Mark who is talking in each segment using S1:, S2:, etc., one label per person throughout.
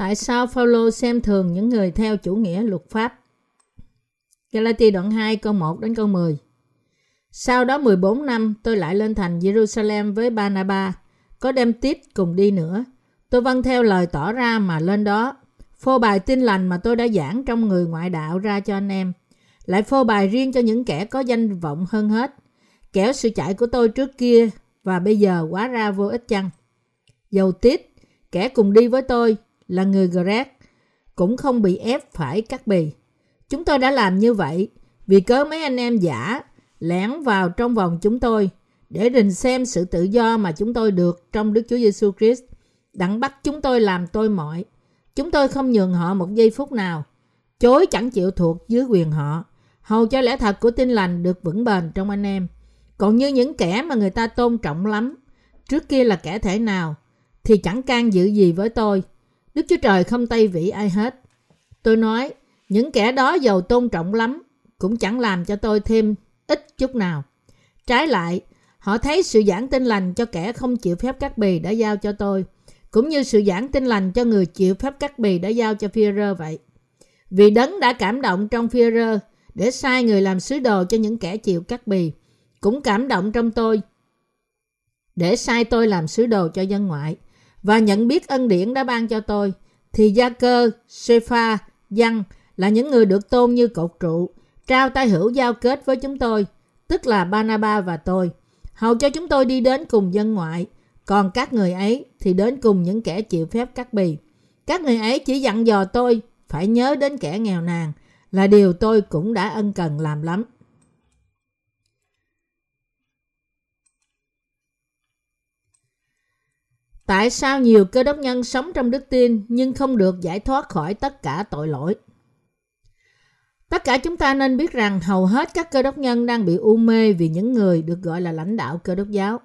S1: Tại sao Phaolô xem thường những người theo chủ nghĩa luật pháp? Galati đoạn 2 câu 1 đến câu 10. Sau đó 14 năm tôi lại lên thành Jerusalem với Barnabas, có đem Tít cùng đi nữa. Tôi vâng theo lời tỏ ra mà lên đó, phô bài tin lành mà tôi đã giảng trong người ngoại đạo ra cho anh em. Lại phô bài riêng cho những kẻ có danh vọng hơn hết. Kẻo sự chạy của tôi trước kia và bây giờ quá ra vô ích chăng? Dầu Tít, kẻ cùng đi với tôi, là người Greg, cũng không bị ép phải cắt bì. Chúng tôi đã làm như vậy vì cớ mấy anh em giả lẻn vào trong vòng chúng tôi để rình xem sự tự do mà chúng tôi được trong Đức Chúa Giêsu Christ, đặng bắt chúng tôi làm tôi mọi. Chúng tôi không nhường họ một giây phút nào, chối chẳng chịu thuộc dưới quyền họ, hầu cho lẽ thật của tin lành được vững bền trong anh em. Còn như những kẻ mà người ta tôn trọng lắm, trước kia là kẻ thể nào, thì chẳng can dự gì với tôi. Đức Chúa Trời không tay vĩ ai hết. Tôi nói, những kẻ đó giàu tôn trọng lắm, cũng chẳng làm cho tôi thêm ít chút nào. Trái lại, họ thấy sự giảng tin lành cho kẻ không chịu phép cắt bì đã giao cho tôi, cũng như sự giảng tin lành cho người chịu phép cắt bì đã giao cho Führer vậy. Vì đấng đã cảm động trong Führer để sai người làm sứ đồ cho những kẻ chịu cắt bì, cũng cảm động trong tôi để sai tôi làm sứ đồ cho dân ngoại và nhận biết ân điển đã ban cho tôi, thì Gia Cơ, Sepha, Văn là những người được tôn như cột trụ, trao tay hữu giao kết với chúng tôi, tức là Banaba và tôi, hầu cho chúng tôi đi đến cùng dân ngoại, còn các người ấy thì đến cùng những kẻ chịu phép cắt bì. Các người ấy chỉ dặn dò tôi phải nhớ đến kẻ nghèo nàn, là điều tôi cũng đã ân cần làm lắm. Tại sao nhiều cơ đốc nhân sống trong đức tin nhưng không được giải thoát khỏi tất cả tội lỗi? Tất cả chúng ta nên biết rằng hầu hết các cơ đốc nhân đang bị u mê vì những người được gọi là lãnh đạo cơ đốc giáo.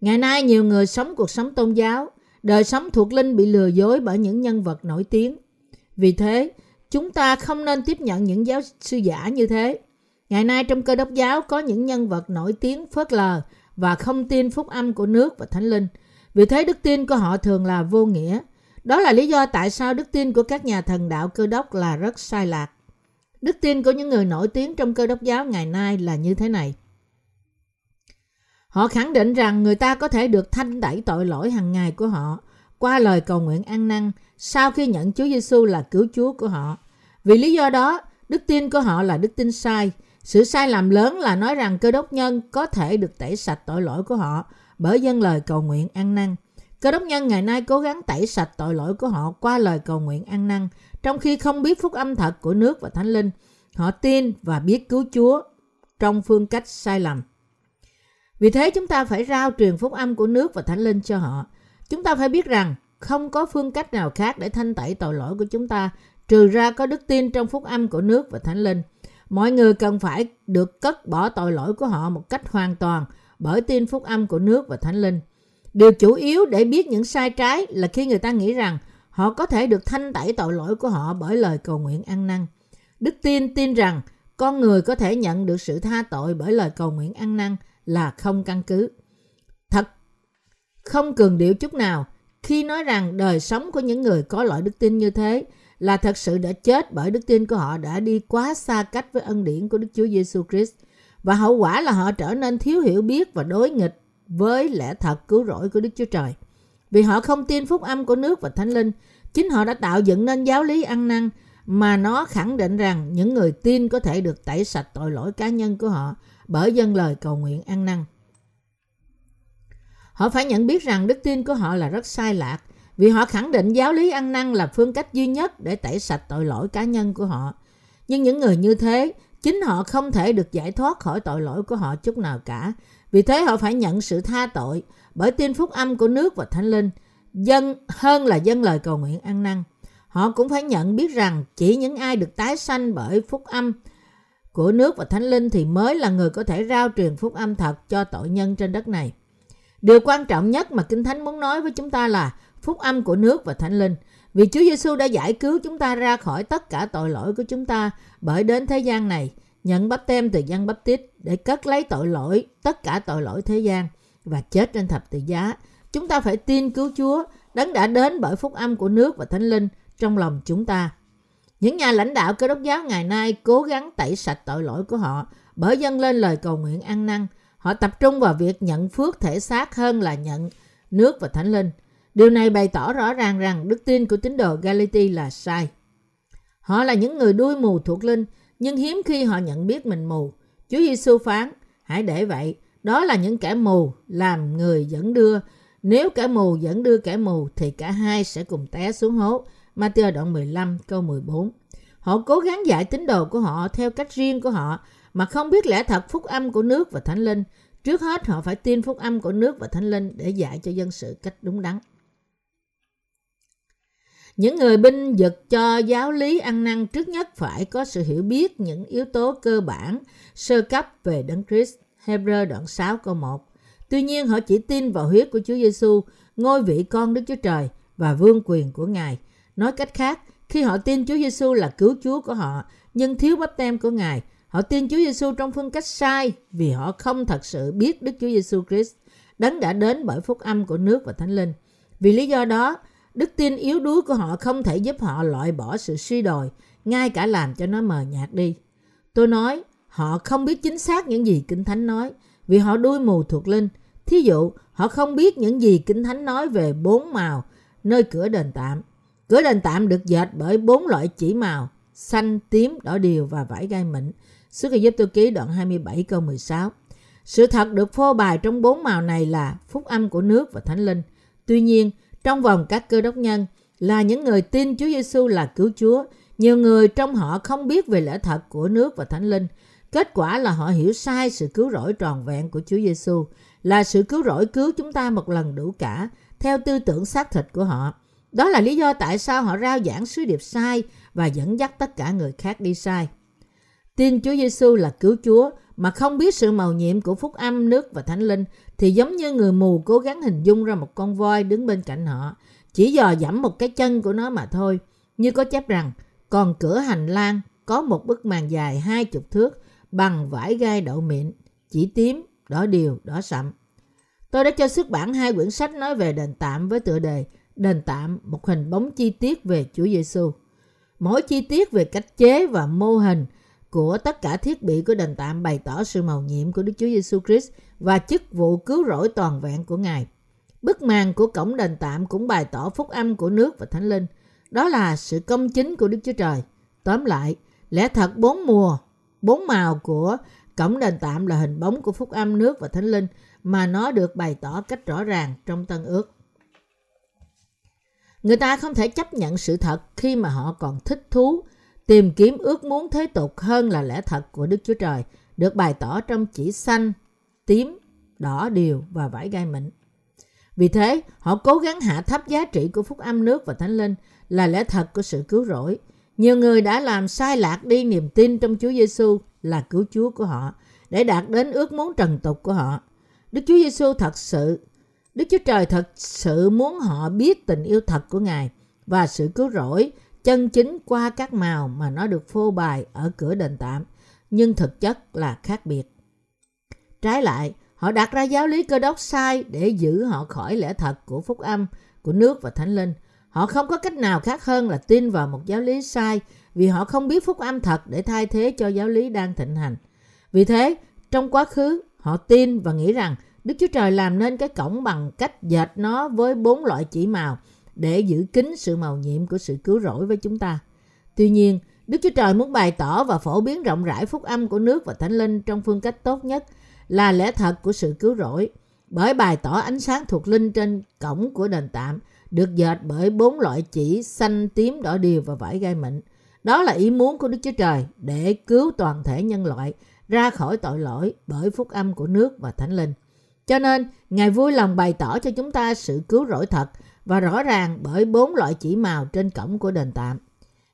S1: Ngày nay nhiều người sống cuộc sống tôn giáo, đời sống thuộc linh bị lừa dối bởi những nhân vật nổi tiếng. Vì thế, chúng ta không nên tiếp nhận những giáo sư giả như thế. Ngày nay trong cơ đốc giáo có những nhân vật nổi tiếng phớt lờ và không tin phúc âm của nước và thánh linh – vì thế đức tin của họ thường là vô nghĩa. Đó là lý do tại sao đức tin của các nhà thần đạo cơ đốc là rất sai lạc. Đức tin của những người nổi tiếng trong cơ đốc giáo ngày nay là như thế này. Họ khẳng định rằng người ta có thể được thanh đẩy tội lỗi hàng ngày của họ qua lời cầu nguyện ăn năn sau khi nhận Chúa Giêsu là cứu Chúa của họ. Vì lý do đó, đức tin của họ là đức tin sai. Sự sai lầm lớn là nói rằng cơ đốc nhân có thể được tẩy sạch tội lỗi của họ bởi dân lời cầu nguyện ăn năn. Cơ đốc nhân ngày nay cố gắng tẩy sạch tội lỗi của họ qua lời cầu nguyện ăn năn, trong khi không biết phúc âm thật của nước và thánh linh. Họ tin và biết cứu Chúa trong phương cách sai lầm. Vì thế chúng ta phải rao truyền phúc âm của nước và thánh linh cho họ. Chúng ta phải biết rằng không có phương cách nào khác để thanh tẩy tội lỗi của chúng ta trừ ra có đức tin trong phúc âm của nước và thánh linh. Mọi người cần phải được cất bỏ tội lỗi của họ một cách hoàn toàn bởi tin phúc âm của nước và thánh linh. Điều chủ yếu để biết những sai trái là khi người ta nghĩ rằng họ có thể được thanh tẩy tội lỗi của họ bởi lời cầu nguyện ăn năn. Đức tin tin rằng con người có thể nhận được sự tha tội bởi lời cầu nguyện ăn năn là không căn cứ. Thật không cường điệu chút nào khi nói rằng đời sống của những người có loại đức tin như thế là thật sự đã chết bởi đức tin của họ đã đi quá xa cách với ân điển của Đức Chúa Giêsu Christ và hậu quả là họ trở nên thiếu hiểu biết và đối nghịch với lẽ thật cứu rỗi của Đức Chúa Trời. Vì họ không tin phúc âm của nước và thánh linh, chính họ đã tạo dựng nên giáo lý ăn năn mà nó khẳng định rằng những người tin có thể được tẩy sạch tội lỗi cá nhân của họ bởi dân lời cầu nguyện ăn năn. Họ phải nhận biết rằng đức tin của họ là rất sai lạc vì họ khẳng định giáo lý ăn năn là phương cách duy nhất để tẩy sạch tội lỗi cá nhân của họ. Nhưng những người như thế Chính họ không thể được giải thoát khỏi tội lỗi của họ chút nào cả. Vì thế họ phải nhận sự tha tội bởi tin phúc âm của nước và thánh linh, dân hơn là dân lời cầu nguyện ăn năn. Họ cũng phải nhận biết rằng chỉ những ai được tái sanh bởi phúc âm của nước và thánh linh thì mới là người có thể rao truyền phúc âm thật cho tội nhân trên đất này. Điều quan trọng nhất mà Kinh Thánh muốn nói với chúng ta là phúc âm của nước và thánh linh. Vì Chúa Giêsu đã giải cứu chúng ta ra khỏi tất cả tội lỗi của chúng ta bởi đến thế gian này, nhận bắp tem từ dân bắp tít để cất lấy tội lỗi, tất cả tội lỗi thế gian và chết trên thập tự giá. Chúng ta phải tin cứu Chúa đấng đã đến bởi phúc âm của nước và thánh linh trong lòng chúng ta. Những nhà lãnh đạo cơ đốc giáo ngày nay cố gắng tẩy sạch tội lỗi của họ bởi dâng lên lời cầu nguyện ăn năn. Họ tập trung vào việc nhận phước thể xác hơn là nhận nước và thánh linh. Điều này bày tỏ rõ ràng rằng đức tin của tín đồ Galati là sai. Họ là những người đuôi mù thuộc linh, nhưng hiếm khi họ nhận biết mình mù. Chúa Giêsu phán, hãy để vậy, đó là những kẻ mù làm người dẫn đưa. Nếu kẻ mù dẫn đưa kẻ mù thì cả hai sẽ cùng té xuống hố. Matthew đoạn 15 câu 14. Họ cố gắng dạy tín đồ của họ theo cách riêng của họ mà không biết lẽ thật phúc âm của nước và thánh linh. Trước hết họ phải tin phúc âm của nước và thánh linh để dạy cho dân sự cách đúng đắn. Những người binh vực cho giáo lý ăn năn trước nhất phải có sự hiểu biết những yếu tố cơ bản sơ cấp về Đấng Christ. Hebrew đoạn 6 câu 1. Tuy nhiên họ chỉ tin vào huyết của Chúa Giêsu, ngôi vị con Đức Chúa Trời và vương quyền của Ngài. Nói cách khác, khi họ tin Chúa Giêsu là cứu Chúa của họ, nhưng thiếu bắp tem của Ngài, họ tin Chúa Giêsu trong phương cách sai vì họ không thật sự biết Đức Chúa Giêsu Christ, đấng đã đến bởi phúc âm của nước và Thánh Linh. Vì lý do đó, đức tin yếu đuối của họ không thể giúp họ loại bỏ sự suy đồi, ngay cả làm cho nó mờ nhạt đi. Tôi nói, họ không biết chính xác những gì Kinh Thánh nói, vì họ đuôi mù thuộc linh. Thí dụ, họ không biết những gì Kinh Thánh nói về bốn màu nơi cửa đền tạm. Cửa đền tạm được dệt bởi bốn loại chỉ màu, xanh, tím, đỏ điều và vải gai mịn. Xuất Ai tôi ký đoạn 27 câu 16. Sự thật được phô bày trong bốn màu này là phúc âm của nước và thánh linh. Tuy nhiên, trong vòng các cơ đốc nhân là những người tin Chúa Giêsu là cứu Chúa, nhiều người trong họ không biết về lẽ thật của nước và thánh linh. Kết quả là họ hiểu sai sự cứu rỗi tròn vẹn của Chúa Giêsu là sự cứu rỗi cứu chúng ta một lần đủ cả theo tư tưởng xác thịt của họ. Đó là lý do tại sao họ rao giảng sứ điệp sai và dẫn dắt tất cả người khác đi sai. Tin Chúa Giêsu là cứu Chúa mà không biết sự màu nhiệm của phúc âm nước và thánh linh thì giống như người mù cố gắng hình dung ra một con voi đứng bên cạnh họ, chỉ dò dẫm một cái chân của nó mà thôi. Như có chép rằng, còn cửa hành lang có một bức màn dài hai chục thước bằng vải gai đậu mịn, chỉ tím, đỏ điều, đỏ sậm. Tôi đã cho xuất bản hai quyển sách nói về đền tạm với tựa đề Đền tạm, một hình bóng chi tiết về Chúa Giêsu. Mỗi chi tiết về cách chế và mô hình của tất cả thiết bị của đền tạm bày tỏ sự màu nhiệm của Đức Chúa Giêsu Christ và chức vụ cứu rỗi toàn vẹn của Ngài. Bức màn của cổng đền tạm cũng bày tỏ phúc âm của nước và thánh linh. Đó là sự công chính của Đức Chúa Trời. Tóm lại, lẽ thật bốn mùa, bốn màu của cổng đền tạm là hình bóng của phúc âm nước và thánh linh mà nó được bày tỏ cách rõ ràng trong Tân ước. Người ta không thể chấp nhận sự thật khi mà họ còn thích thú tìm kiếm ước muốn thế tục hơn là lẽ thật của Đức Chúa Trời được bày tỏ trong chỉ xanh, tím, đỏ điều và vải gai mịn. Vì thế, họ cố gắng hạ thấp giá trị của phúc âm nước và thánh linh là lẽ thật của sự cứu rỗi. Nhiều người đã làm sai lạc đi niềm tin trong Chúa Giêsu là cứu Chúa của họ để đạt đến ước muốn trần tục của họ. Đức Chúa Giêsu thật sự Đức Chúa Trời thật sự muốn họ biết tình yêu thật của Ngài và sự cứu rỗi chân chính qua các màu mà nó được phô bày ở cửa đền tạm, nhưng thực chất là khác biệt. Trái lại, họ đặt ra giáo lý cơ đốc sai để giữ họ khỏi lẽ thật của phúc âm, của nước và thánh linh. Họ không có cách nào khác hơn là tin vào một giáo lý sai vì họ không biết phúc âm thật để thay thế cho giáo lý đang thịnh hành. Vì thế, trong quá khứ, họ tin và nghĩ rằng Đức Chúa Trời làm nên cái cổng bằng cách dệt nó với bốn loại chỉ màu để giữ kín sự màu nhiệm của sự cứu rỗi với chúng ta. Tuy nhiên, Đức Chúa Trời muốn bày tỏ và phổ biến rộng rãi phúc âm của nước và thánh linh trong phương cách tốt nhất là lẽ thật của sự cứu rỗi. Bởi bài tỏ ánh sáng thuộc linh trên cổng của đền tạm được dệt bởi bốn loại chỉ xanh, tím, đỏ điều và vải gai mịn. Đó là ý muốn của Đức Chúa Trời để cứu toàn thể nhân loại ra khỏi tội lỗi bởi phúc âm của nước và thánh linh. Cho nên, Ngài vui lòng bày tỏ cho chúng ta sự cứu rỗi thật và rõ ràng bởi bốn loại chỉ màu trên cổng của đền tạm.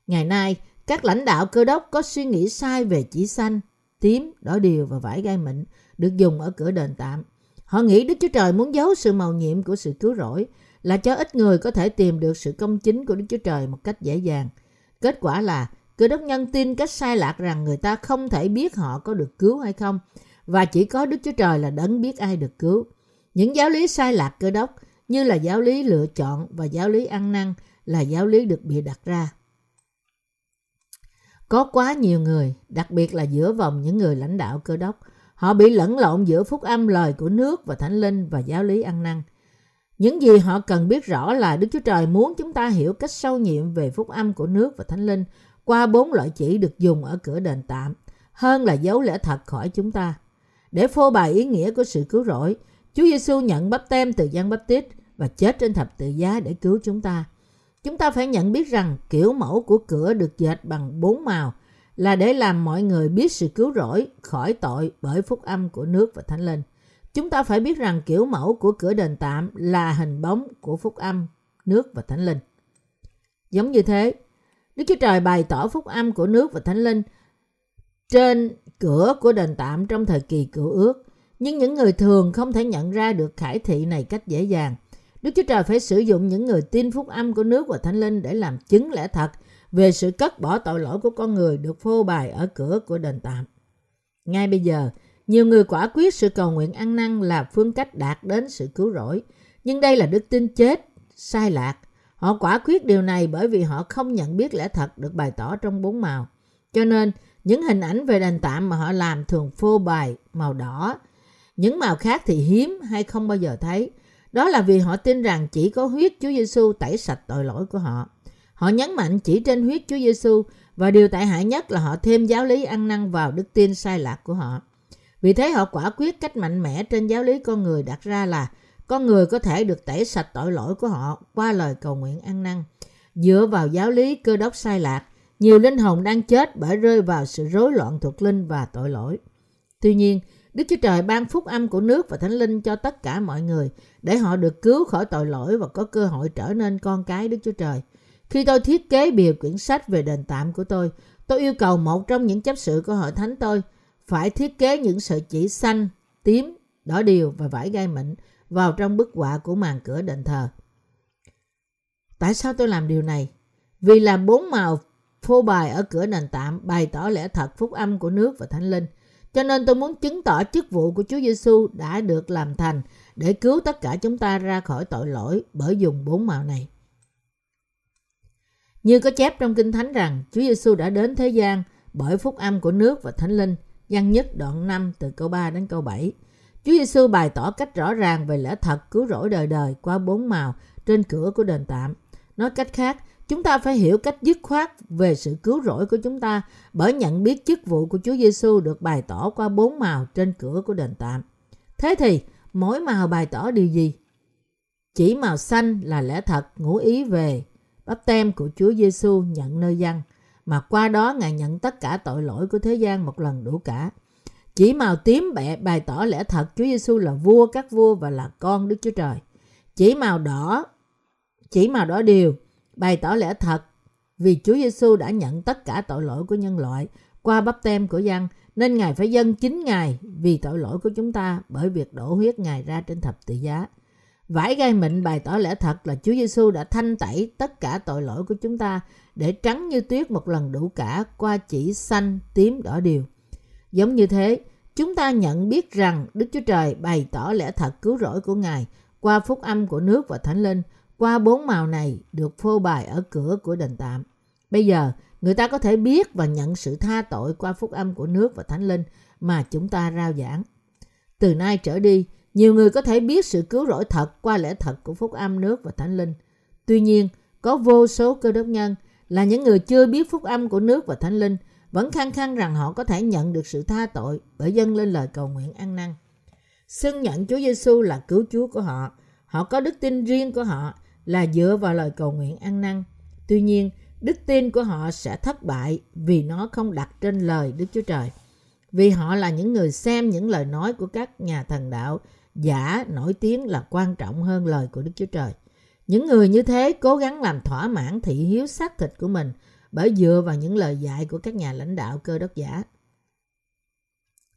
S1: Ngày nay, các lãnh đạo cơ đốc có suy nghĩ sai về chỉ xanh, tím, đỏ điều và vải gai mịn được dùng ở cửa đền tạm. Họ nghĩ Đức Chúa Trời muốn giấu sự màu nhiệm của sự cứu rỗi là cho ít người có thể tìm được sự công chính của Đức Chúa Trời một cách dễ dàng. Kết quả là cơ đốc nhân tin cách sai lạc rằng người ta không thể biết họ có được cứu hay không và chỉ có Đức Chúa Trời là đấng biết ai được cứu. Những giáo lý sai lạc cơ đốc như là giáo lý lựa chọn và giáo lý ăn năn là giáo lý được bịa đặt ra. Có quá nhiều người, đặc biệt là giữa vòng những người lãnh đạo cơ đốc, họ bị lẫn lộn giữa phúc âm lời của nước và thánh linh và giáo lý ăn năn. Những gì họ cần biết rõ là Đức Chúa Trời muốn chúng ta hiểu cách sâu nhiệm về phúc âm của nước và thánh linh qua bốn loại chỉ được dùng ở cửa đền tạm, hơn là dấu lẽ thật khỏi chúng ta. Để phô bày ý nghĩa của sự cứu rỗi, Chúa Giêsu nhận bắp tem từ Giăng Bắp Tít và chết trên thập tự giá để cứu chúng ta. Chúng ta phải nhận biết rằng kiểu mẫu của cửa được dệt bằng bốn màu là để làm mọi người biết sự cứu rỗi khỏi tội bởi phúc âm của nước và thánh linh. Chúng ta phải biết rằng kiểu mẫu của cửa đền tạm là hình bóng của phúc âm, nước và thánh linh. Giống như thế, Đức Chúa Trời bày tỏ phúc âm của nước và thánh linh trên cửa của đền tạm trong thời kỳ cựu ước. Nhưng những người thường không thể nhận ra được khải thị này cách dễ dàng. Đức Chúa Trời phải sử dụng những người tin phúc âm của nước và thánh linh để làm chứng lẽ thật về sự cất bỏ tội lỗi của con người được phô bày ở cửa của đền tạm. Ngay bây giờ, nhiều người quả quyết sự cầu nguyện ăn năn là phương cách đạt đến sự cứu rỗi. Nhưng đây là đức tin chết, sai lạc. Họ quả quyết điều này bởi vì họ không nhận biết lẽ thật được bày tỏ trong bốn màu. Cho nên, những hình ảnh về đền tạm mà họ làm thường phô bày màu đỏ. Những màu khác thì hiếm hay không bao giờ thấy. Đó là vì họ tin rằng chỉ có huyết Chúa Giêsu tẩy sạch tội lỗi của họ. Họ nhấn mạnh chỉ trên huyết Chúa Giêsu và điều tệ hại nhất là họ thêm giáo lý ăn năn vào đức tin sai lạc của họ. Vì thế họ quả quyết cách mạnh mẽ trên giáo lý con người đặt ra là con người có thể được tẩy sạch tội lỗi của họ qua lời cầu nguyện ăn năn. Dựa vào giáo lý cơ đốc sai lạc, nhiều linh hồn đang chết bởi rơi vào sự rối loạn thuộc linh và tội lỗi. Tuy nhiên, Đức Chúa Trời ban phúc âm của nước và thánh linh cho tất cả mọi người để họ được cứu khỏi tội lỗi và có cơ hội trở nên con cái Đức Chúa Trời. Khi tôi thiết kế bìa quyển sách về đền tạm của tôi, tôi yêu cầu một trong những chấp sự của hội thánh tôi phải thiết kế những sợi chỉ xanh, tím, đỏ điều và vải gai mịn vào trong bức họa của màn cửa đền thờ. Tại sao tôi làm điều này? Vì làm bốn màu phô bài ở cửa đền tạm bày tỏ lẽ thật phúc âm của nước và thánh linh. Cho nên tôi muốn chứng tỏ chức vụ của Chúa Giêsu đã được làm thành để cứu tất cả chúng ta ra khỏi tội lỗi bởi dùng bốn màu này. Như có chép trong Kinh Thánh rằng Chúa Giêsu đã đến thế gian bởi phúc âm của nước và thánh linh, Giăng nhất đoạn 5 từ câu 3 đến câu 7. Chúa Giêsu bày tỏ cách rõ ràng về lẽ thật cứu rỗi đời đời qua bốn màu trên cửa của đền tạm. Nói cách khác, chúng ta phải hiểu cách dứt khoát về sự cứu rỗi của chúng ta bởi nhận biết chức vụ của Chúa Giêsu được bày tỏ qua bốn màu trên cửa của đền tạm. Thế thì, mỗi màu bày tỏ điều gì? Chỉ màu xanh là lẽ thật ngụ ý về bắp tem của Chúa Giêsu nhận nơi dân, mà qua đó Ngài nhận tất cả tội lỗi của thế gian một lần đủ cả. Chỉ màu tím bẹ bày tỏ lẽ thật Chúa Giêsu là vua các vua và là con Đức Chúa Trời. Chỉ màu đỏ, chỉ màu đỏ điều bày tỏ lẽ thật vì Chúa Giêsu đã nhận tất cả tội lỗi của nhân loại qua bắp tem của dân nên Ngài phải dâng chính Ngài vì tội lỗi của chúng ta bởi việc đổ huyết Ngài ra trên thập tự giá. Vải gai mịn bày tỏ lẽ thật là Chúa Giêsu đã thanh tẩy tất cả tội lỗi của chúng ta để trắng như tuyết một lần đủ cả qua chỉ xanh, tím, đỏ điều. Giống như thế, chúng ta nhận biết rằng Đức Chúa Trời bày tỏ lẽ thật cứu rỗi của Ngài qua phúc âm của nước và thánh linh, qua bốn màu này được phô bày ở cửa của đền tạm. Bây giờ, người ta có thể biết và nhận sự tha tội qua phúc âm của nước và thánh linh mà chúng ta rao giảng. Từ nay trở đi, nhiều người có thể biết sự cứu rỗi thật qua lẽ thật của phúc âm nước và thánh linh. Tuy nhiên, có vô số cơ đốc nhân là những người chưa biết phúc âm của nước và thánh linh vẫn khăng khăng rằng họ có thể nhận được sự tha tội bởi dâng lên lời cầu nguyện ăn năn. Xưng nhận Chúa Giêsu là cứu Chúa của họ. Họ có đức tin riêng của họ là dựa vào lời cầu nguyện ăn năn. Tuy nhiên, đức tin của họ sẽ thất bại vì nó không đặt trên lời Đức Chúa Trời. Vì họ là những người xem những lời nói của các nhà thần đạo giả nổi tiếng là quan trọng hơn lời của Đức Chúa Trời. Những người như thế cố gắng làm thỏa mãn thị hiếu xác thịt của mình bởi dựa vào những lời dạy của các nhà lãnh đạo cơ đốc giả.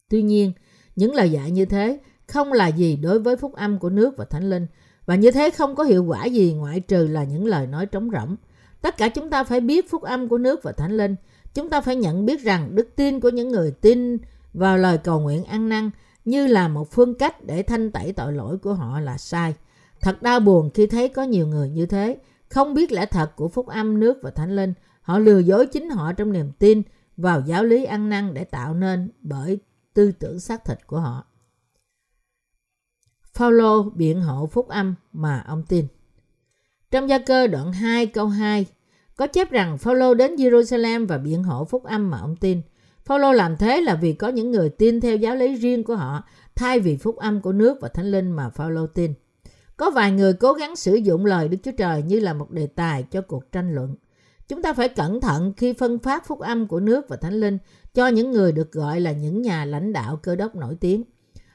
S1: Tuy nhiên, những lời dạy như thế không là gì đối với phúc âm của nước và thánh linh và như thế không có hiệu quả gì ngoại trừ là những lời nói trống rỗng. Tất cả chúng ta phải biết phúc âm của nước và thánh linh. Chúng ta phải nhận biết rằng đức tin của những người tin vào lời cầu nguyện ăn năn như là một phương cách để thanh tẩy tội lỗi của họ là sai. Thật đau buồn khi thấy có nhiều người như thế, không biết lẽ thật của phúc âm nước và thánh linh. Họ lừa dối chính họ trong niềm tin vào giáo lý ăn năn để tạo nên bởi tư tưởng xác thịt của họ. Phaolô biện hộ phúc âm mà ông tin. Trong gia cơ đoạn 2 câu 2 có chép rằng Phaolô đến Jerusalem và biện hộ phúc âm mà ông tin. Phaolô làm thế là vì có những người tin theo giáo lý riêng của họ thay vì phúc âm của nước và thánh linh mà Phaolô tin. Có vài người cố gắng sử dụng lời Đức Chúa Trời như là một đề tài cho cuộc tranh luận. Chúng ta phải cẩn thận khi phân phát phúc âm của nước và thánh linh cho những người được gọi là những nhà lãnh đạo cơ đốc nổi tiếng.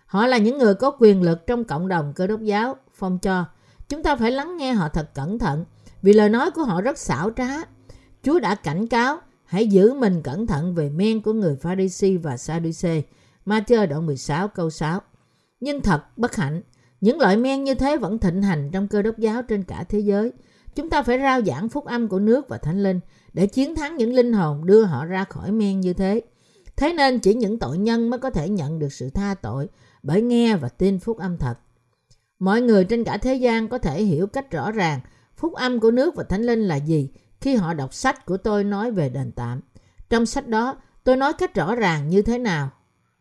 S1: Họ là những người có quyền lực trong cộng đồng cơ đốc giáo, phong cho. Chúng ta phải lắng nghe họ thật cẩn thận vì lời nói của họ rất xảo trá. Chúa đã cảnh cáo hãy giữ mình cẩn thận về men của người Pharisee và Sadducee. Matthew đoạn 16 câu 6. Nhưng thật bất hạnh, những loại men như thế vẫn thịnh hành trong cơ đốc giáo trên cả thế giới. Chúng ta phải rao giảng phúc âm của nước và thánh linh để chiến thắng những linh hồn đưa họ ra khỏi men như thế. Thế nên chỉ những tội nhân mới có thể nhận được sự tha tội bởi nghe và tin phúc âm thật. Mọi người trên cả thế gian có thể hiểu cách rõ ràng phúc âm của nước và thánh linh là gì khi họ đọc sách của tôi nói về đền tạm. Trong sách đó, tôi nói cách rõ ràng như thế nào.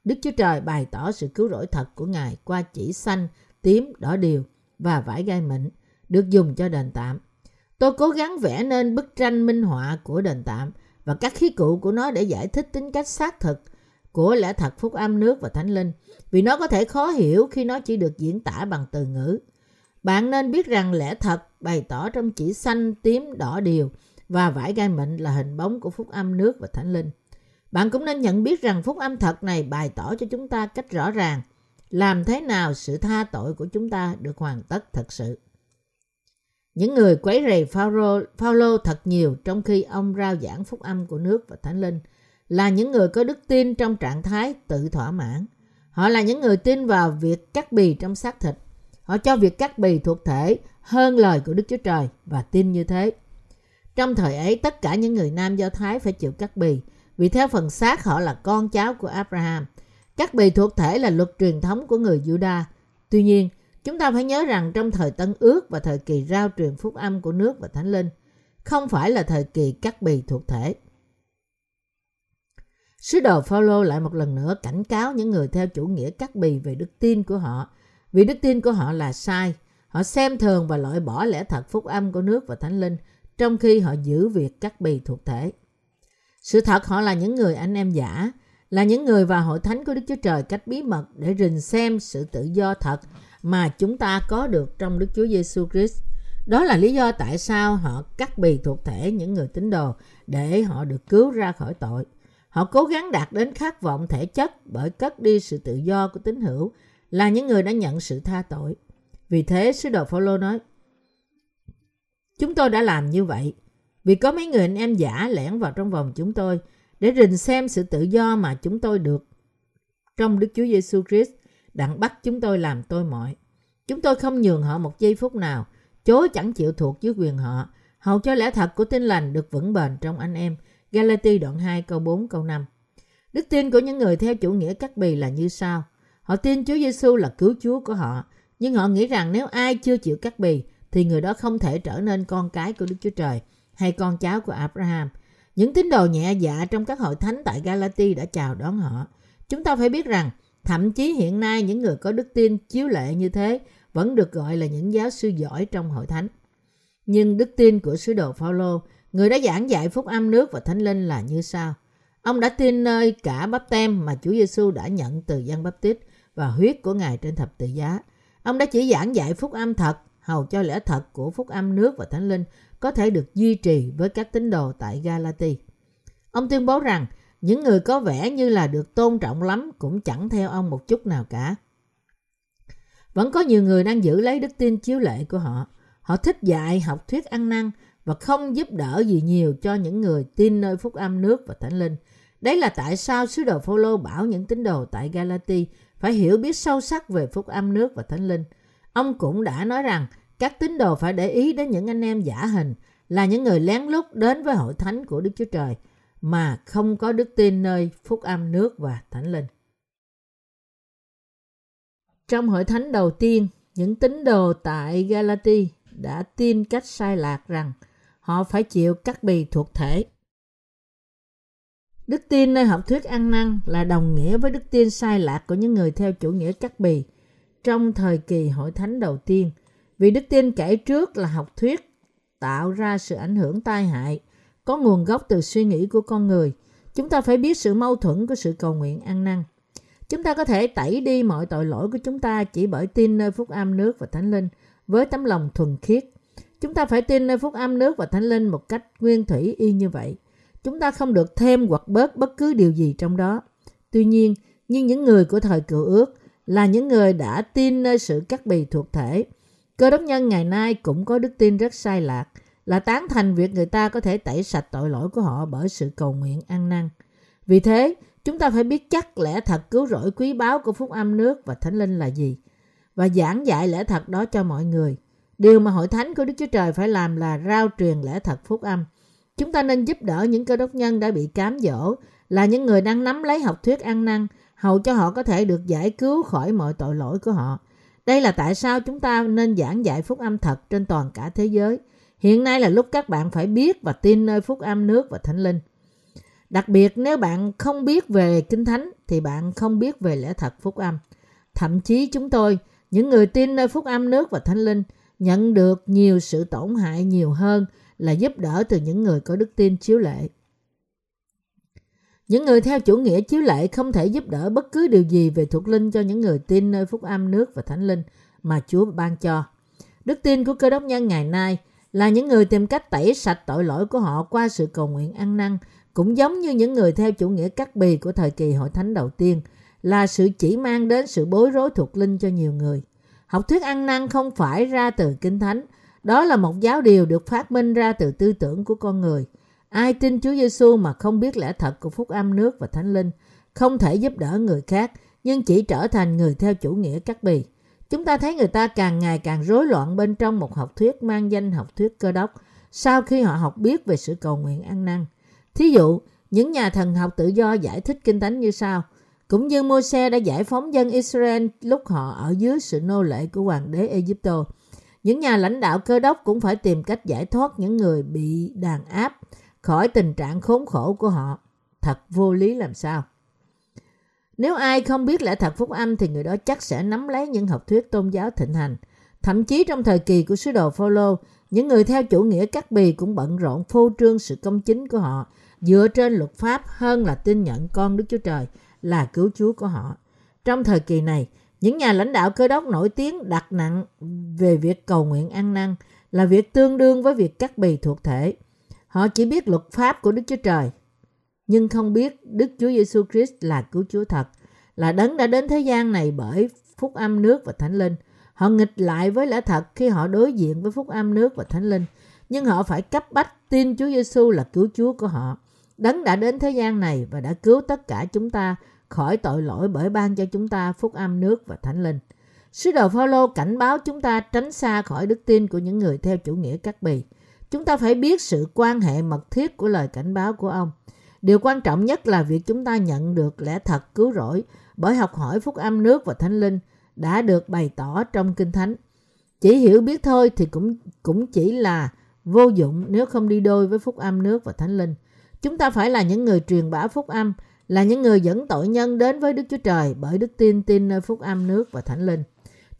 S1: Đức Chúa Trời bày tỏ sự cứu rỗi thật của Ngài qua chỉ xanh, tím, đỏ điều và vải gai mịn được dùng cho đền tạm. Tôi cố gắng vẽ nên bức tranh minh họa của đền tạm và các khí cụ của nó để giải thích tính cách xác thực của lẽ thật phúc âm nước và thánh linh vì nó có thể khó hiểu khi nó chỉ được diễn tả bằng từ ngữ. Bạn nên biết rằng lẽ thật bày tỏ trong chỉ xanh, tím, đỏ điều và vải gai mịn là hình bóng của phúc âm nước và thánh linh. Bạn cũng nên nhận biết rằng phúc âm thật này bày tỏ cho chúng ta cách rõ ràng làm thế nào sự tha tội của chúng ta được hoàn tất thật sự. Những người quấy rầy Phaolô, Phaolô thật nhiều trong khi ông rao giảng phúc âm của nước và thánh linh là những người có đức tin trong trạng thái tự thỏa mãn. Họ là những người tin vào việc cắt bì trong xác thịt. Họ cho việc cắt bì thuộc thể hơn lời của Đức Chúa Trời và tin như thế. Trong thời ấy, tất cả những người nam Do Thái phải chịu cắt bì, vì theo phần xác họ là con cháu của Abraham. Cắt bì thuộc thể là luật truyền thống của người Juda. Tuy nhiên, chúng ta phải nhớ rằng trong thời Tân Ước và thời kỳ rao truyền phúc âm của nước và Thánh Linh, không phải là thời kỳ cắt bì thuộc thể. Sứ đồ Phaolô lại một lần nữa cảnh cáo những người theo chủ nghĩa cắt bì về đức tin của họ, vì đức tin của họ là sai. Họ xem thường và loại bỏ lẽ thật phúc âm của nước và thánh linh, trong khi họ giữ việc cắt bì thuộc thể. Sự thật họ là những người anh em giả, là những người vào hội thánh của Đức Chúa Trời cách bí mật để rình xem sự tự do thật mà chúng ta có được trong Đức Chúa Giêsu Christ. Đó là lý do tại sao họ cắt bì thuộc thể những người tín đồ để họ được cứu ra khỏi tội. Họ cố gắng đạt đến khát vọng thể chất bởi cất đi sự tự do của tín hữu là những người đã nhận sự tha tội. Vì thế, sứ đồ Phaolô nói, Chúng tôi đã làm như vậy vì có mấy người anh em giả lẻn vào trong vòng chúng tôi để rình xem sự tự do mà chúng tôi được trong Đức Chúa Giêsu Christ đặng bắt chúng tôi làm tôi mọi. Chúng tôi không nhường họ một giây phút nào, chối chẳng chịu thuộc dưới quyền họ, hầu cho lẽ thật của tin lành được vững bền trong anh em – Galati đoạn 2 câu 4 câu 5. Đức tin của những người theo chủ nghĩa cắt bì là như sau. Họ tin Chúa Giêsu là cứu Chúa của họ, nhưng họ nghĩ rằng nếu ai chưa chịu cắt bì thì người đó không thể trở nên con cái của Đức Chúa Trời hay con cháu của Abraham. Những tín đồ nhẹ dạ trong các hội thánh tại Galati đã chào đón họ. Chúng ta phải biết rằng thậm chí hiện nay những người có đức tin chiếu lệ như thế vẫn được gọi là những giáo sư giỏi trong hội thánh. Nhưng đức tin của sứ đồ Phaolô Người đã giảng dạy phúc âm nước và thánh linh là như sau. Ông đã tin nơi cả bắp tem mà Chúa Giêsu đã nhận từ dân bắp tít và huyết của Ngài trên thập tự giá. Ông đã chỉ giảng dạy phúc âm thật, hầu cho lẽ thật của phúc âm nước và thánh linh có thể được duy trì với các tín đồ tại Galati. Ông tuyên bố rằng, những người có vẻ như là được tôn trọng lắm cũng chẳng theo ông một chút nào cả. Vẫn có nhiều người đang giữ lấy đức tin chiếu lệ của họ. Họ thích dạy, học thuyết ăn năn và không giúp đỡ gì nhiều cho những người tin nơi phúc âm nước và thánh linh. Đấy là tại sao sứ đồ Phaolô bảo những tín đồ tại Galati phải hiểu biết sâu sắc về phúc âm nước và thánh linh. Ông cũng đã nói rằng các tín đồ phải để ý đến những anh em giả hình là những người lén lút đến với hội thánh của Đức Chúa Trời mà không có đức tin nơi phúc âm nước và thánh linh. Trong hội thánh đầu tiên, những tín đồ tại Galati đã tin cách sai lạc rằng họ phải chịu cắt bì thuộc thể. Đức tin nơi học thuyết ăn năn là đồng nghĩa với đức tin sai lạc của những người theo chủ nghĩa cắt bì trong thời kỳ hội thánh đầu tiên. Vì đức tin kể trước là học thuyết tạo ra sự ảnh hưởng tai hại, có nguồn gốc từ suy nghĩ của con người. Chúng ta phải biết sự mâu thuẫn của sự cầu nguyện ăn năn. Chúng ta có thể tẩy đi mọi tội lỗi của chúng ta chỉ bởi tin nơi phúc âm nước và thánh linh với tấm lòng thuần khiết. Chúng ta phải tin nơi phúc âm nước và thánh linh một cách nguyên thủy y như vậy. Chúng ta không được thêm hoặc bớt bất cứ điều gì trong đó. Tuy nhiên, như những người của thời cựu ước là những người đã tin nơi sự cắt bì thuộc thể. Cơ đốc nhân ngày nay cũng có đức tin rất sai lạc, là tán thành việc người ta có thể tẩy sạch tội lỗi của họ bởi sự cầu nguyện ăn năn. Vì thế, chúng ta phải biết chắc lẽ thật cứu rỗi quý báu của phúc âm nước và thánh linh là gì và giảng dạy lẽ thật đó cho mọi người. Điều mà hội thánh của Đức Chúa Trời phải làm là rao truyền lẽ thật phúc âm. Chúng ta nên giúp đỡ những cơ đốc nhân đã bị cám dỗ, là những người đang nắm lấy học thuyết ăn năn, hầu cho họ có thể được giải cứu khỏi mọi tội lỗi của họ. Đây là tại sao chúng ta nên giảng dạy phúc âm thật trên toàn cả thế giới. Hiện nay là lúc các bạn phải biết và tin nơi phúc âm nước và thánh linh. Đặc biệt nếu bạn không biết về Kinh Thánh thì bạn không biết về lẽ thật phúc âm. Thậm chí chúng tôi, những người tin nơi phúc âm nước và thánh linh, nhận được nhiều sự tổn hại nhiều hơn là giúp đỡ từ những người có đức tin chiếu lệ. Những người theo chủ nghĩa chiếu lệ không thể giúp đỡ bất cứ điều gì về thuộc linh cho những người tin nơi phúc âm nước và thánh linh mà Chúa ban cho. Đức tin của cơ đốc nhân ngày nay là những người tìm cách tẩy sạch tội lỗi của họ qua sự cầu nguyện ăn năn, cũng giống như những người theo chủ nghĩa cắt bì của thời kỳ hội thánh đầu tiên, là sự chỉ mang đến sự bối rối thuộc linh cho nhiều người. Học thuyết ăn năn không phải ra từ Kinh Thánh, đó là một giáo điều được phát minh ra từ tư tưởng của con người. Ai tin Chúa Giêsu mà không biết lẽ thật của phúc âm nước và thánh linh, không thể giúp đỡ người khác, nhưng chỉ trở thành người theo chủ nghĩa cắt bì. Chúng ta thấy người ta càng ngày càng rối loạn bên trong một học thuyết mang danh học thuyết cơ đốc sau khi họ học biết về sự cầu nguyện ăn năn. Thí dụ, những nhà thần học tự do giải thích kinh thánh như sau. Cũng như Môi-se đã giải phóng dân Israel lúc họ ở dưới sự nô lệ của hoàng đế Egypto. Những nhà lãnh đạo cơ đốc cũng phải tìm cách giải thoát những người bị đàn áp khỏi tình trạng khốn khổ của họ. Thật vô lý làm sao? Nếu ai không biết lẽ thật phúc âm thì người đó chắc sẽ nắm lấy những học thuyết tôn giáo thịnh hành. Thậm chí trong thời kỳ của sứ đồ Phaolô, những người theo chủ nghĩa cắt bì cũng bận rộn phô trương sự công chính của họ dựa trên luật pháp hơn là tin nhận con Đức Chúa Trời là cứu Chúa của họ. Trong thời kỳ này, những nhà lãnh đạo cơ đốc nổi tiếng đặt nặng về việc cầu nguyện ăn năn là việc tương đương với việc cắt bì thuộc thể. Họ chỉ biết luật pháp của Đức Chúa Trời, nhưng không biết Đức Chúa Giêsu Christ là cứu Chúa thật, là đấng đã đến thế gian này bởi phúc âm nước và thánh linh. Họ nghịch lại với lẽ thật khi họ đối diện với phúc âm nước và thánh linh, nhưng họ phải cấp bách tin Chúa Giêsu là cứu Chúa của họ. Đấng đã đến thế gian này và đã cứu tất cả chúng ta khỏi tội lỗi bởi ban cho chúng ta phúc âm nước và thánh linh. Sứ đồ Phaolô cảnh báo chúng ta tránh xa khỏi đức tin của những người theo chủ nghĩa cắt bì. Chúng ta phải biết sự quan hệ mật thiết của lời cảnh báo của ông. Điều quan trọng nhất là việc chúng ta nhận được lẽ thật cứu rỗi bởi học hỏi phúc âm nước và thánh linh đã được bày tỏ trong kinh thánh. Chỉ hiểu biết thôi thì cũng cũng chỉ là vô dụng nếu không đi đôi với phúc âm nước và thánh linh. Chúng ta phải là những người truyền bá phúc âm, là những người dẫn tội nhân đến với Đức Chúa Trời bởi đức tin tin nơi phúc âm nước và thánh linh.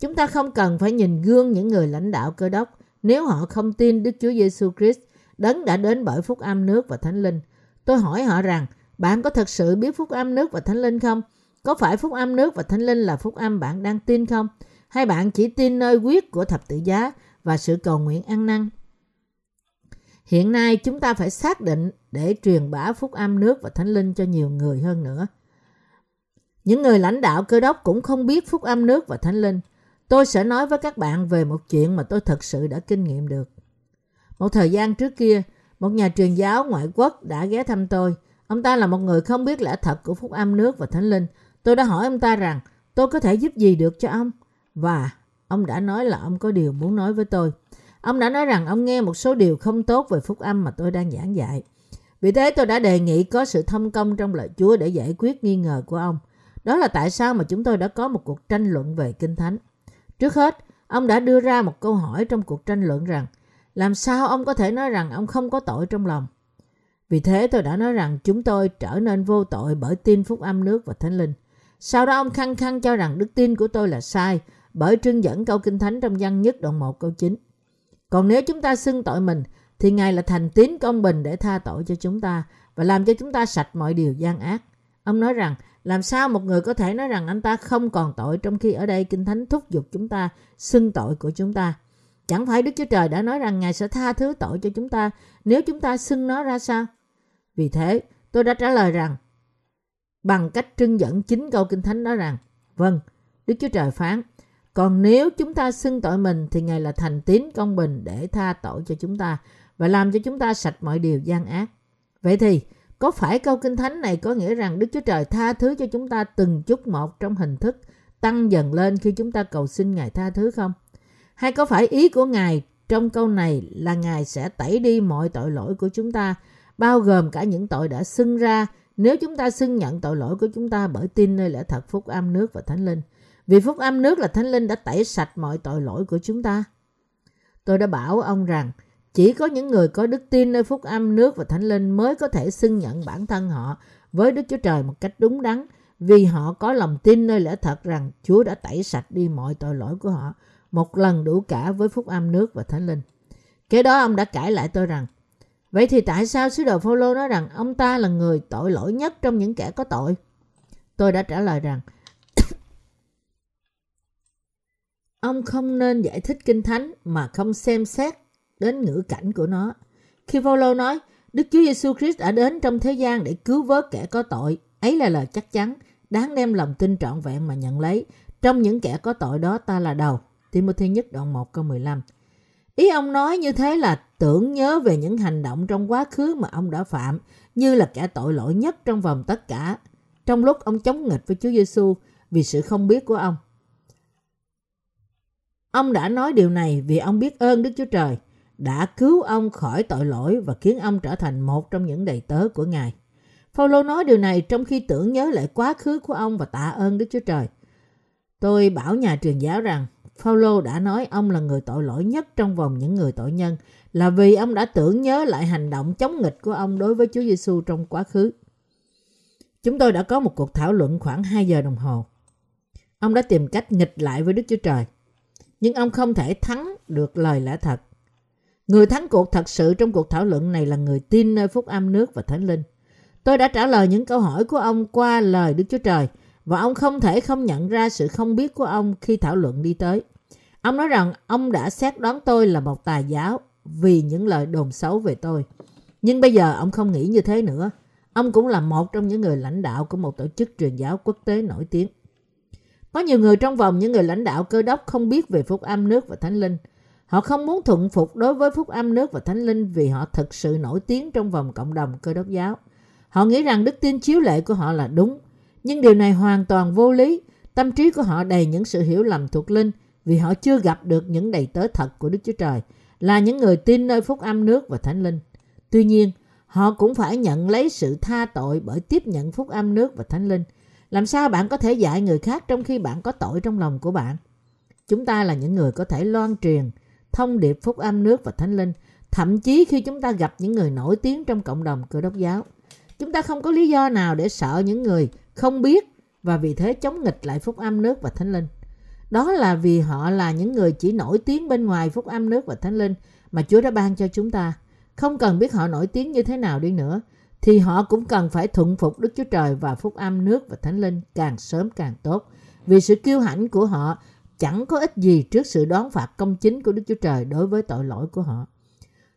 S1: Chúng ta không cần phải nhìn gương những người lãnh đạo cơ đốc nếu họ không tin Đức Chúa Giêsu Christ đấng đã đến bởi phúc âm nước và thánh linh. Tôi hỏi họ rằng, bạn có thật sự biết phúc âm nước và thánh linh không? Có phải phúc âm nước và thánh linh là phúc âm bạn đang tin không? Hay bạn chỉ tin nơi quyết của thập tự giá và sự cầu nguyện ăn năn? Hiện nay chúng ta phải xác định để truyền bá phúc âm nước và thánh linh cho nhiều người hơn nữa. Những người lãnh đạo cơ đốc cũng không biết phúc âm nước và thánh linh. Tôi sẽ nói với các bạn về một chuyện mà tôi thật sự đã kinh nghiệm được. Một thời gian trước kia, một nhà truyền giáo ngoại quốc đã ghé thăm tôi. Ông ta là một người không biết lẽ thật của phúc âm nước và thánh linh. Tôi đã hỏi ông ta rằng tôi có thể giúp gì được cho ông. Và ông đã nói là ông có điều muốn nói với tôi. Ông đã nói rằng ông nghe một số điều không tốt về phúc âm mà tôi đang giảng dạy. Vì thế tôi đã đề nghị có sự thông công trong lời Chúa để giải quyết nghi ngờ của ông. Đó là tại sao mà chúng tôi đã có một cuộc tranh luận về Kinh Thánh. Trước hết, Ông đã đưa ra một câu hỏi trong cuộc tranh luận rằng làm sao ông có thể nói rằng ông không có tội trong lòng? Vì thế tôi đã nói rằng chúng tôi trở nên vô tội bởi tin phúc âm nước và thánh linh. Sau đó ông khăng khăng cho rằng đức tin của tôi là sai bởi trưng dẫn câu kinh thánh trong văn nhất đoạn 1 câu 9. Còn nếu chúng ta xưng tội mình thì Ngài là thành tín công bình để tha tội cho chúng ta và làm cho chúng ta sạch mọi điều gian ác. Ông nói rằng làm sao một người có thể nói rằng anh ta không còn tội trong khi ở đây Kinh Thánh thúc giục chúng ta xưng tội của chúng ta. Chẳng phải Đức Chúa Trời đã nói rằng Ngài sẽ tha thứ tội cho chúng ta nếu chúng ta xưng nó ra sao? Vì thế, tôi đã trả lời rằng bằng cách trưng dẫn chính câu Kinh Thánh đó rằng Vâng, Đức Chúa Trời phán còn nếu chúng ta xưng tội mình thì Ngài là thành tín công bình để tha tội cho chúng ta và làm cho chúng ta sạch mọi điều gian ác. Vậy thì, có phải câu kinh thánh này có nghĩa rằng Đức Chúa Trời tha thứ cho chúng ta từng chút một trong hình thức tăng dần lên khi chúng ta cầu xin Ngài tha thứ không? Hay có phải ý của Ngài trong câu này là Ngài sẽ tẩy đi mọi tội lỗi của chúng ta, bao gồm cả những tội đã xưng ra nếu chúng ta xưng nhận tội lỗi của chúng ta bởi tin nơi lẽ thật phúc âm nước và thánh linh. Vì phúc âm nước là thánh linh đã tẩy sạch mọi tội lỗi của chúng ta. Tôi đã bảo ông rằng chỉ có những người có đức tin nơi phúc âm nước và thánh linh mới có thể xưng nhận bản thân họ với Đức Chúa Trời một cách đúng đắn, vì họ có lòng tin nơi lẽ thật rằng Chúa đã tẩy sạch đi mọi tội lỗi của họ một lần đủ cả với phúc âm nước và thánh linh. Kế đó ông đã cãi lại tôi rằng, Vậy thì tại sao sứ đồ Phaolô nói rằng ông ta là người tội lỗi nhất trong những kẻ có tội? Tôi đã trả lời rằng, ông không nên giải thích kinh thánh mà không xem xét đến ngữ cảnh của nó. Khi Phaolô nói Đức Chúa Giêsu Christ đã đến trong thế gian để cứu vớt kẻ có tội, ấy là lời chắc chắn, đáng đem lòng tin trọn vẹn mà nhận lấy. Trong những kẻ có tội đó ta là đầu. Timothy nhất đoạn 1 câu 15. Ý ông nói như thế là tưởng nhớ về những hành động trong quá khứ mà ông đã phạm như là kẻ tội lỗi nhất trong vòng tất cả. Trong lúc ông chống nghịch với Chúa Giêsu vì sự không biết của ông. Ông đã nói điều này vì ông biết ơn Đức Chúa Trời đã cứu ông khỏi tội lỗi và khiến ông trở thành một trong những đầy tớ của Ngài. Phaolô nói điều này trong khi tưởng nhớ lại quá khứ của ông và tạ ơn Đức Chúa Trời. Tôi bảo nhà truyền giáo rằng, Phaolô đã nói ông là người tội lỗi nhất trong vòng những người tội nhân, là vì ông đã tưởng nhớ lại hành động chống nghịch của ông đối với Chúa Giêsu trong quá khứ. Chúng tôi đã có một cuộc thảo luận khoảng 2 giờ đồng hồ. Ông đã tìm cách nghịch lại với Đức Chúa Trời. Nhưng ông không thể thắng được lời lẽ thật. Người thắng cuộc thật sự trong cuộc thảo luận này là người tin nơi phúc âm nước và thánh linh. Tôi đã trả lời những câu hỏi của ông qua lời Đức Chúa Trời, và ông không thể không nhận ra sự không biết của ông khi thảo luận đi tới. Ông nói rằng ông đã xét đoán tôi là một tà giáo vì những lời đồn xấu về tôi. Nhưng bây giờ ông không nghĩ như thế nữa. Ông cũng là một trong những người lãnh đạo của một tổ chức truyền giáo quốc tế nổi tiếng. Có nhiều người trong vòng những người lãnh đạo cơ đốc không biết về phúc âm nước và thánh linh. Họ không muốn thuận phục đối với phúc âm nước và thánh linh vì họ thực sự nổi tiếng trong vòng cộng đồng cơ đốc giáo. Họ nghĩ rằng đức tin chiếu lệ của họ là đúng. Nhưng điều này hoàn toàn vô lý. Tâm trí của họ đầy những sự hiểu lầm thuộc linh vì họ chưa gặp được những đầy tớ thật của Đức Chúa Trời là những người tin nơi phúc âm nước và thánh linh. Tuy nhiên, họ cũng phải nhận lấy sự tha tội bởi tiếp nhận phúc âm nước và thánh linh. Làm sao bạn có thể dạy người khác trong khi bạn có tội trong lòng của bạn? Chúng ta là những người có thể loan truyền thông điệp phúc âm nước và thánh linh, thậm chí khi chúng ta gặp những người nổi tiếng trong cộng đồng cơ đốc giáo. Chúng ta không có lý do nào để sợ những người không biết và vì thế chống nghịch lại phúc âm nước và thánh linh. Đó là vì họ là những người chỉ nổi tiếng bên ngoài phúc âm nước và thánh linh mà Chúa đã ban cho chúng ta. Không cần biết họ nổi tiếng như thế nào đi nữa, thì họ cũng cần phải thuận phục Đức Chúa Trời và phúc âm nước và thánh linh càng sớm càng tốt. Vì sự kiêu hãnh của họ chẳng có ích gì trước sự đón phạt công chính của Đức Chúa Trời đối với tội lỗi của họ.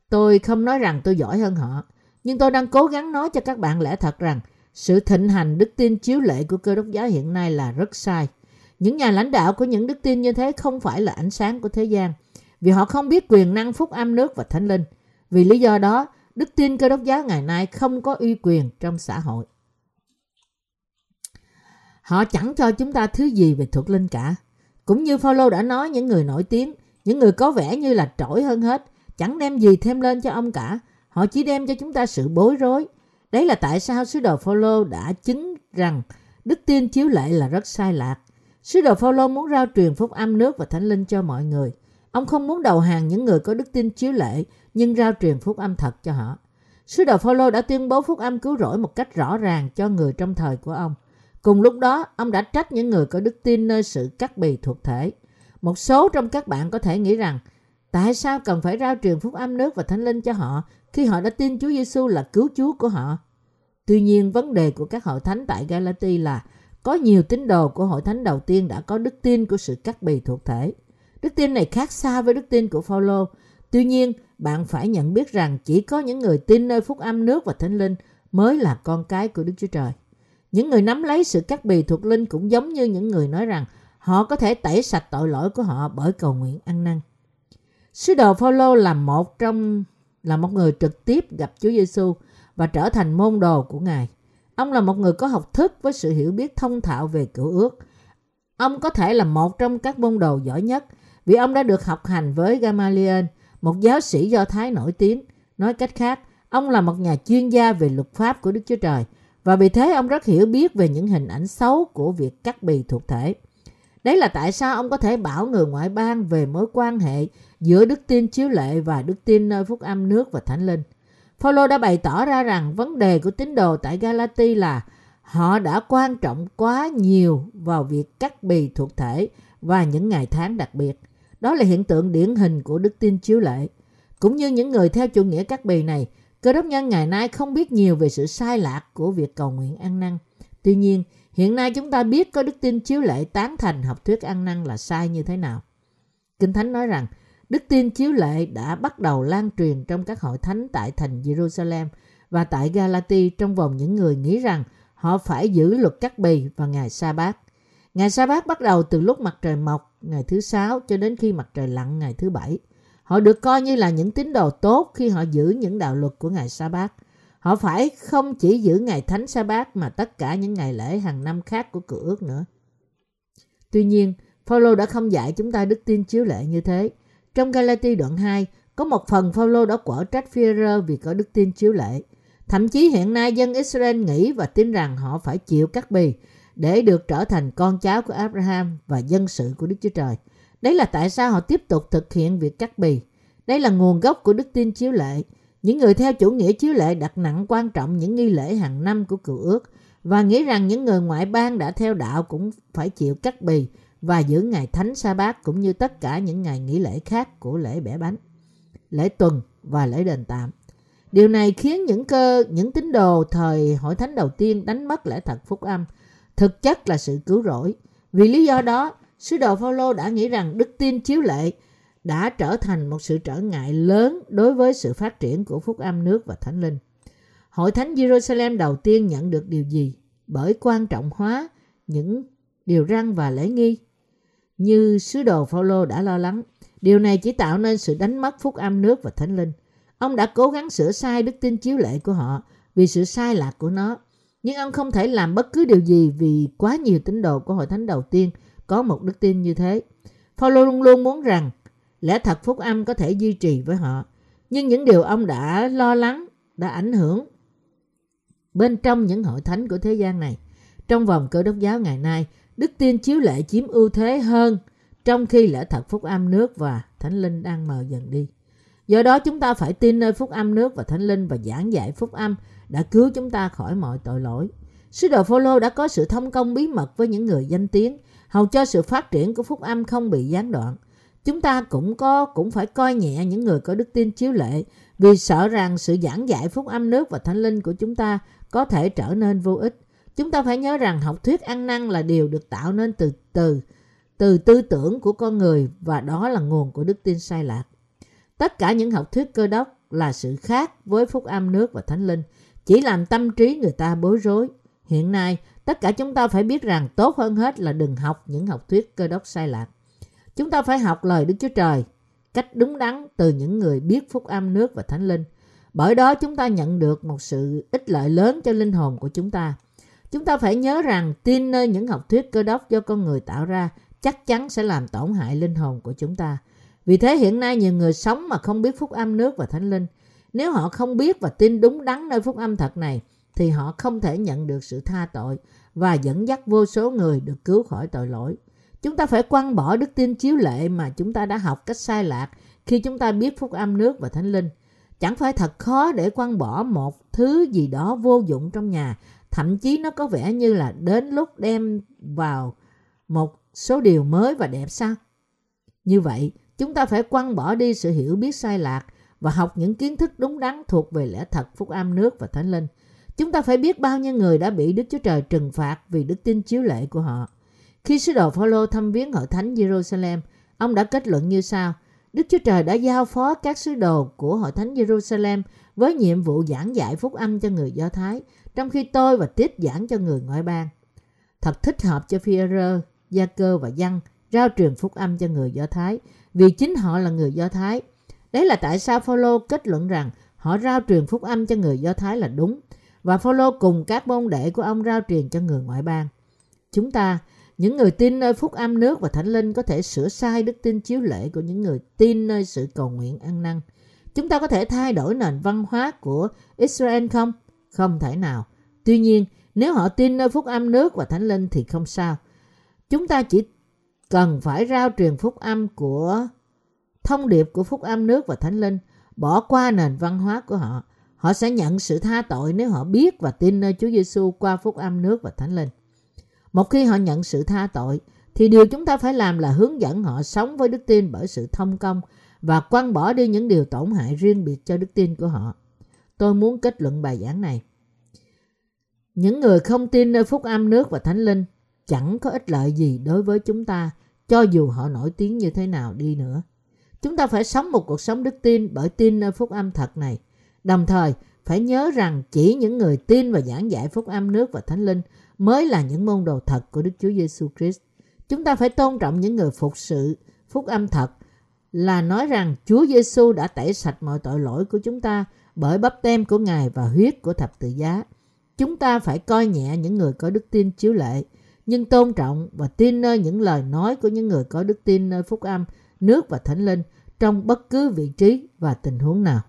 S1: Tôi không nói rằng tôi giỏi hơn họ, nhưng tôi đang cố gắng nói cho các bạn lẽ thật rằng sự thịnh hành đức tin chiếu lệ của cơ đốc giáo hiện nay là rất sai. Những nhà lãnh đạo của những đức tin như thế không phải là ánh sáng của thế gian, vì họ không biết quyền năng phúc âm nước và thánh linh. Vì lý do đó, đức tin cơ đốc giáo ngày nay không có uy quyền trong xã hội. Họ chẳng cho chúng ta thứ gì về thuộc linh cả. Cũng như Paulo đã nói những người nổi tiếng, những người có vẻ như là trỗi hơn hết, chẳng đem gì thêm lên cho ông cả. Họ chỉ đem cho chúng ta sự bối rối. Đấy là tại sao sứ đồ Paulo đã chứng rằng đức tin chiếu lệ là rất sai lạc. Sứ đồ Paulo muốn rao truyền phúc âm nước và thánh linh cho mọi người. Ông không muốn đầu hàng những người có đức tin chiếu lệ, nhưng rao truyền phúc âm thật cho họ. Sứ đồ Phaolô đã tuyên bố phúc âm cứu rỗi một cách rõ ràng cho người trong thời của ông. Cùng lúc đó, ông đã trách những người có đức tin nơi sự cắt bì thuộc thể. Một số trong các bạn có thể nghĩ rằng, tại sao cần phải rao truyền phúc âm nước và thánh linh cho họ khi họ đã tin Chúa Giêsu là cứu Chúa của họ? Tuy nhiên, vấn đề của các hội thánh tại Galati là có nhiều tín đồ của hội thánh đầu tiên đã có đức tin của sự cắt bì thuộc thể. Đức tin này khác xa với đức tin của Phaolô. Tuy nhiên, bạn phải nhận biết rằng chỉ có những người tin nơi phúc âm nước và thánh linh mới là con cái của Đức Chúa Trời. Những người nắm lấy sự cắt bì thuộc linh cũng giống như những người nói rằng họ có thể tẩy sạch tội lỗi của họ bởi cầu nguyện ăn năn. Sứ đồ Phaolô là một trong là một người trực tiếp gặp Chúa Giêsu và trở thành môn đồ của Ngài. Ông là một người có học thức với sự hiểu biết thông thạo về cựu ước. Ông có thể là một trong các môn đồ giỏi nhất vì ông đã được học hành với Gamaliel, một giáo sĩ Do Thái nổi tiếng. Nói cách khác, ông là một nhà chuyên gia về luật pháp của Đức Chúa Trời và vì thế ông rất hiểu biết về những hình ảnh xấu của việc cắt bì thuộc thể. Đấy là tại sao ông có thể bảo người ngoại bang về mối quan hệ giữa đức tin chiếu lệ và đức tin nơi phúc âm nước và thánh linh. Phaolô đã bày tỏ ra rằng vấn đề của tín đồ tại Galati là họ đã quan trọng quá nhiều vào việc cắt bì thuộc thể và những ngày tháng đặc biệt. Đó là hiện tượng điển hình của đức tin chiếu lệ. Cũng như những người theo chủ nghĩa cắt bì này, cơ đốc nhân ngày nay không biết nhiều về sự sai lạc của việc cầu nguyện ăn năn. Tuy nhiên, hiện nay chúng ta biết có đức tin chiếu lệ tán thành học thuyết ăn năn là sai như thế nào. Kinh Thánh nói rằng, đức tin chiếu lệ đã bắt đầu lan truyền trong các hội thánh tại thành Jerusalem và tại Galati trong vòng những người nghĩ rằng họ phải giữ luật cắt bì và ngày sa bát. Ngày sa bát bắt đầu từ lúc mặt trời mọc ngày thứ sáu cho đến khi mặt trời lặn ngày thứ bảy. Họ được coi như là những tín đồ tốt khi họ giữ những đạo luật của ngày sa bát. Họ phải không chỉ giữ ngày thánh sa bát mà tất cả những ngày lễ hàng năm khác của cửa ước nữa. Tuy nhiên, Phaolô đã không dạy chúng ta đức tin chiếu lệ như thế. Trong Galati đoạn 2, có một phần Phaolô đã quở trách phi vì có đức tin chiếu lệ. Thậm chí hiện nay dân Israel nghĩ và tin rằng họ phải chịu cắt bì để được trở thành con cháu của Abraham và dân sự của Đức Chúa Trời. Đấy là tại sao họ tiếp tục thực hiện việc cắt bì. Đây là nguồn gốc của đức tin chiếu lệ. Những người theo chủ nghĩa chiếu lệ đặt nặng quan trọng những nghi lễ hàng năm của cựu ước và nghĩ rằng những người ngoại bang đã theo đạo cũng phải chịu cắt bì và giữ ngày thánh sa bát cũng như tất cả những ngày nghỉ lễ khác của lễ bẻ bánh, lễ tuần và lễ đền tạm. Điều này khiến những cơ những tín đồ thời hội thánh đầu tiên đánh mất lễ thật phúc âm, thực chất là sự cứu rỗi. Vì lý do đó, sứ đồ Phaolô đã nghĩ rằng đức tin chiếu lệ đã trở thành một sự trở ngại lớn đối với sự phát triển của phúc âm nước và thánh linh. Hội thánh Jerusalem đầu tiên nhận được điều gì? Bởi quan trọng hóa những điều răn và lễ nghi. Như sứ đồ Phaolô đã lo lắng, điều này chỉ tạo nên sự đánh mất phúc âm nước và thánh linh. Ông đã cố gắng sửa sai đức tin chiếu lệ của họ vì sự sai lạc của nó. Nhưng ông không thể làm bất cứ điều gì vì quá nhiều tín đồ của hội thánh đầu tiên có một đức tin như thế. Paulo luôn luôn muốn rằng lẽ thật phúc âm có thể duy trì với họ. Nhưng những điều ông đã lo lắng đã ảnh hưởng bên trong những hội thánh của thế gian này. Trong vòng cơ đốc giáo ngày nay, đức tin chiếu lệ chiếm ưu thế hơn trong khi lẽ thật phúc âm nước và thánh linh đang mờ dần đi. Do đó chúng ta phải tin nơi phúc âm nước và thánh linh và giảng dạy phúc âm đã cứu chúng ta khỏi mọi tội lỗi. Sứ đồ Phaolô đã có sự thông công bí mật với những người danh tiếng, hầu cho sự phát triển của phúc âm không bị gián đoạn. Chúng ta cũng có cũng phải coi nhẹ những người có đức tin chiếu lệ vì sợ rằng sự giảng dạy phúc âm nước và thánh linh của chúng ta có thể trở nên vô ích. Chúng ta phải nhớ rằng học thuyết ăn năn là điều được tạo nên từ từ từ tư tưởng của con người và đó là nguồn của đức tin sai lạc. Tất cả những học thuyết cơ đốc là sự khác với phúc âm nước và thánh linh, chỉ làm tâm trí người ta bối rối. Hiện nay, tất cả chúng ta phải biết rằng tốt hơn hết là đừng học những học thuyết cơ đốc sai lạc. Chúng ta phải học lời Đức Chúa Trời cách đúng đắn từ những người biết phúc âm nước và thánh linh. Bởi đó chúng ta nhận được một sự ích lợi lớn cho linh hồn của chúng ta. Chúng ta phải nhớ rằng tin nơi những học thuyết cơ đốc do con người tạo ra chắc chắn sẽ làm tổn hại linh hồn của chúng ta. Vì thế hiện nay nhiều người sống mà không biết phúc âm nước và thánh linh. Nếu họ không biết và tin đúng đắn nơi phúc âm thật này, thì họ không thể nhận được sự tha tội và dẫn dắt vô số người được cứu khỏi tội lỗi. Chúng ta phải quăng bỏ đức tin chiếu lệ mà chúng ta đã học cách sai lạc khi chúng ta biết phúc âm nước và thánh linh. Chẳng phải thật khó để quăng bỏ một thứ gì đó vô dụng trong nhà, thậm chí nó có vẻ như là đến lúc đem vào một số điều mới và đẹp sao? Như vậy, chúng ta phải quăng bỏ đi sự hiểu biết sai lạc và học những kiến thức đúng đắn thuộc về lẽ thật phúc âm nước và thánh linh. Chúng ta phải biết bao nhiêu người đã bị Đức Chúa Trời trừng phạt vì đức tin chiếu lệ của họ. Khi sứ đồ Phaolô thăm viếng hội thánh Jerusalem, ông đã kết luận như sau: Đức Chúa Trời đã giao phó các sứ đồ của hội thánh Jerusalem với nhiệm vụ giảng dạy phúc âm cho người Do Thái, trong khi tôi và Tiết giảng cho người ngoại bang. Thật thích hợp cho Phi-e-rơ, Gia Cơ và Văn rao truyền phúc âm cho người Do Thái, vì chính họ là người Do Thái. Đấy là tại sao Phaolô kết luận rằng họ rao truyền phúc âm cho người Do Thái là đúng, và Phaolô cùng các môn đệ của ông rao truyền cho người ngoại bang. Chúng ta những người tin nơi phúc âm nước và thánh linh có thể sửa sai đức tin chiếu lệ của những người tin nơi sự cầu nguyện ăn năn. Chúng ta có thể thay đổi nền văn hóa của Israel không? Không thể nào. Tuy nhiên, nếu họ tin nơi phúc âm nước và thánh linh thì không sao. Chúng ta chỉ cần phải rao truyền phúc âm của thông điệp của phúc âm nước và thánh linh, bỏ qua nền văn hóa của họ. Họ sẽ nhận sự tha tội nếu họ biết và tin nơi Chúa Giêsu qua phúc âm nước và thánh linh. Một khi họ nhận sự tha tội, thì điều chúng ta phải làm là hướng dẫn họ sống với đức tin bởi sự thông công và quăng bỏ đi những điều tổn hại riêng biệt cho đức tin của họ. Tôi muốn kết luận bài giảng này. Những người không tin nơi phúc âm nước và thánh linh chẳng có ích lợi gì đối với chúng ta cho dù họ nổi tiếng như thế nào đi nữa. Chúng ta phải sống một cuộc sống đức tin bởi tin nơi phúc âm thật này. Đồng thời, phải nhớ rằng chỉ những người tin và giảng giải phúc âm nước và thánh linh mới là những môn đồ thật của Đức Chúa Giêsu Christ. Chúng ta phải tôn trọng những người phục sự phúc âm thật là nói rằng Chúa Giêsu đã tẩy sạch mọi tội lỗi của chúng ta bởi bắp tem của Ngài và huyết của thập tự giá. Chúng ta phải coi nhẹ những người có đức tin chiếu lệ, nhưng tôn trọng và tin nơi những lời nói của những người có đức tin nơi phúc âm, nước và thánh linh trong bất cứ vị trí và tình huống nào.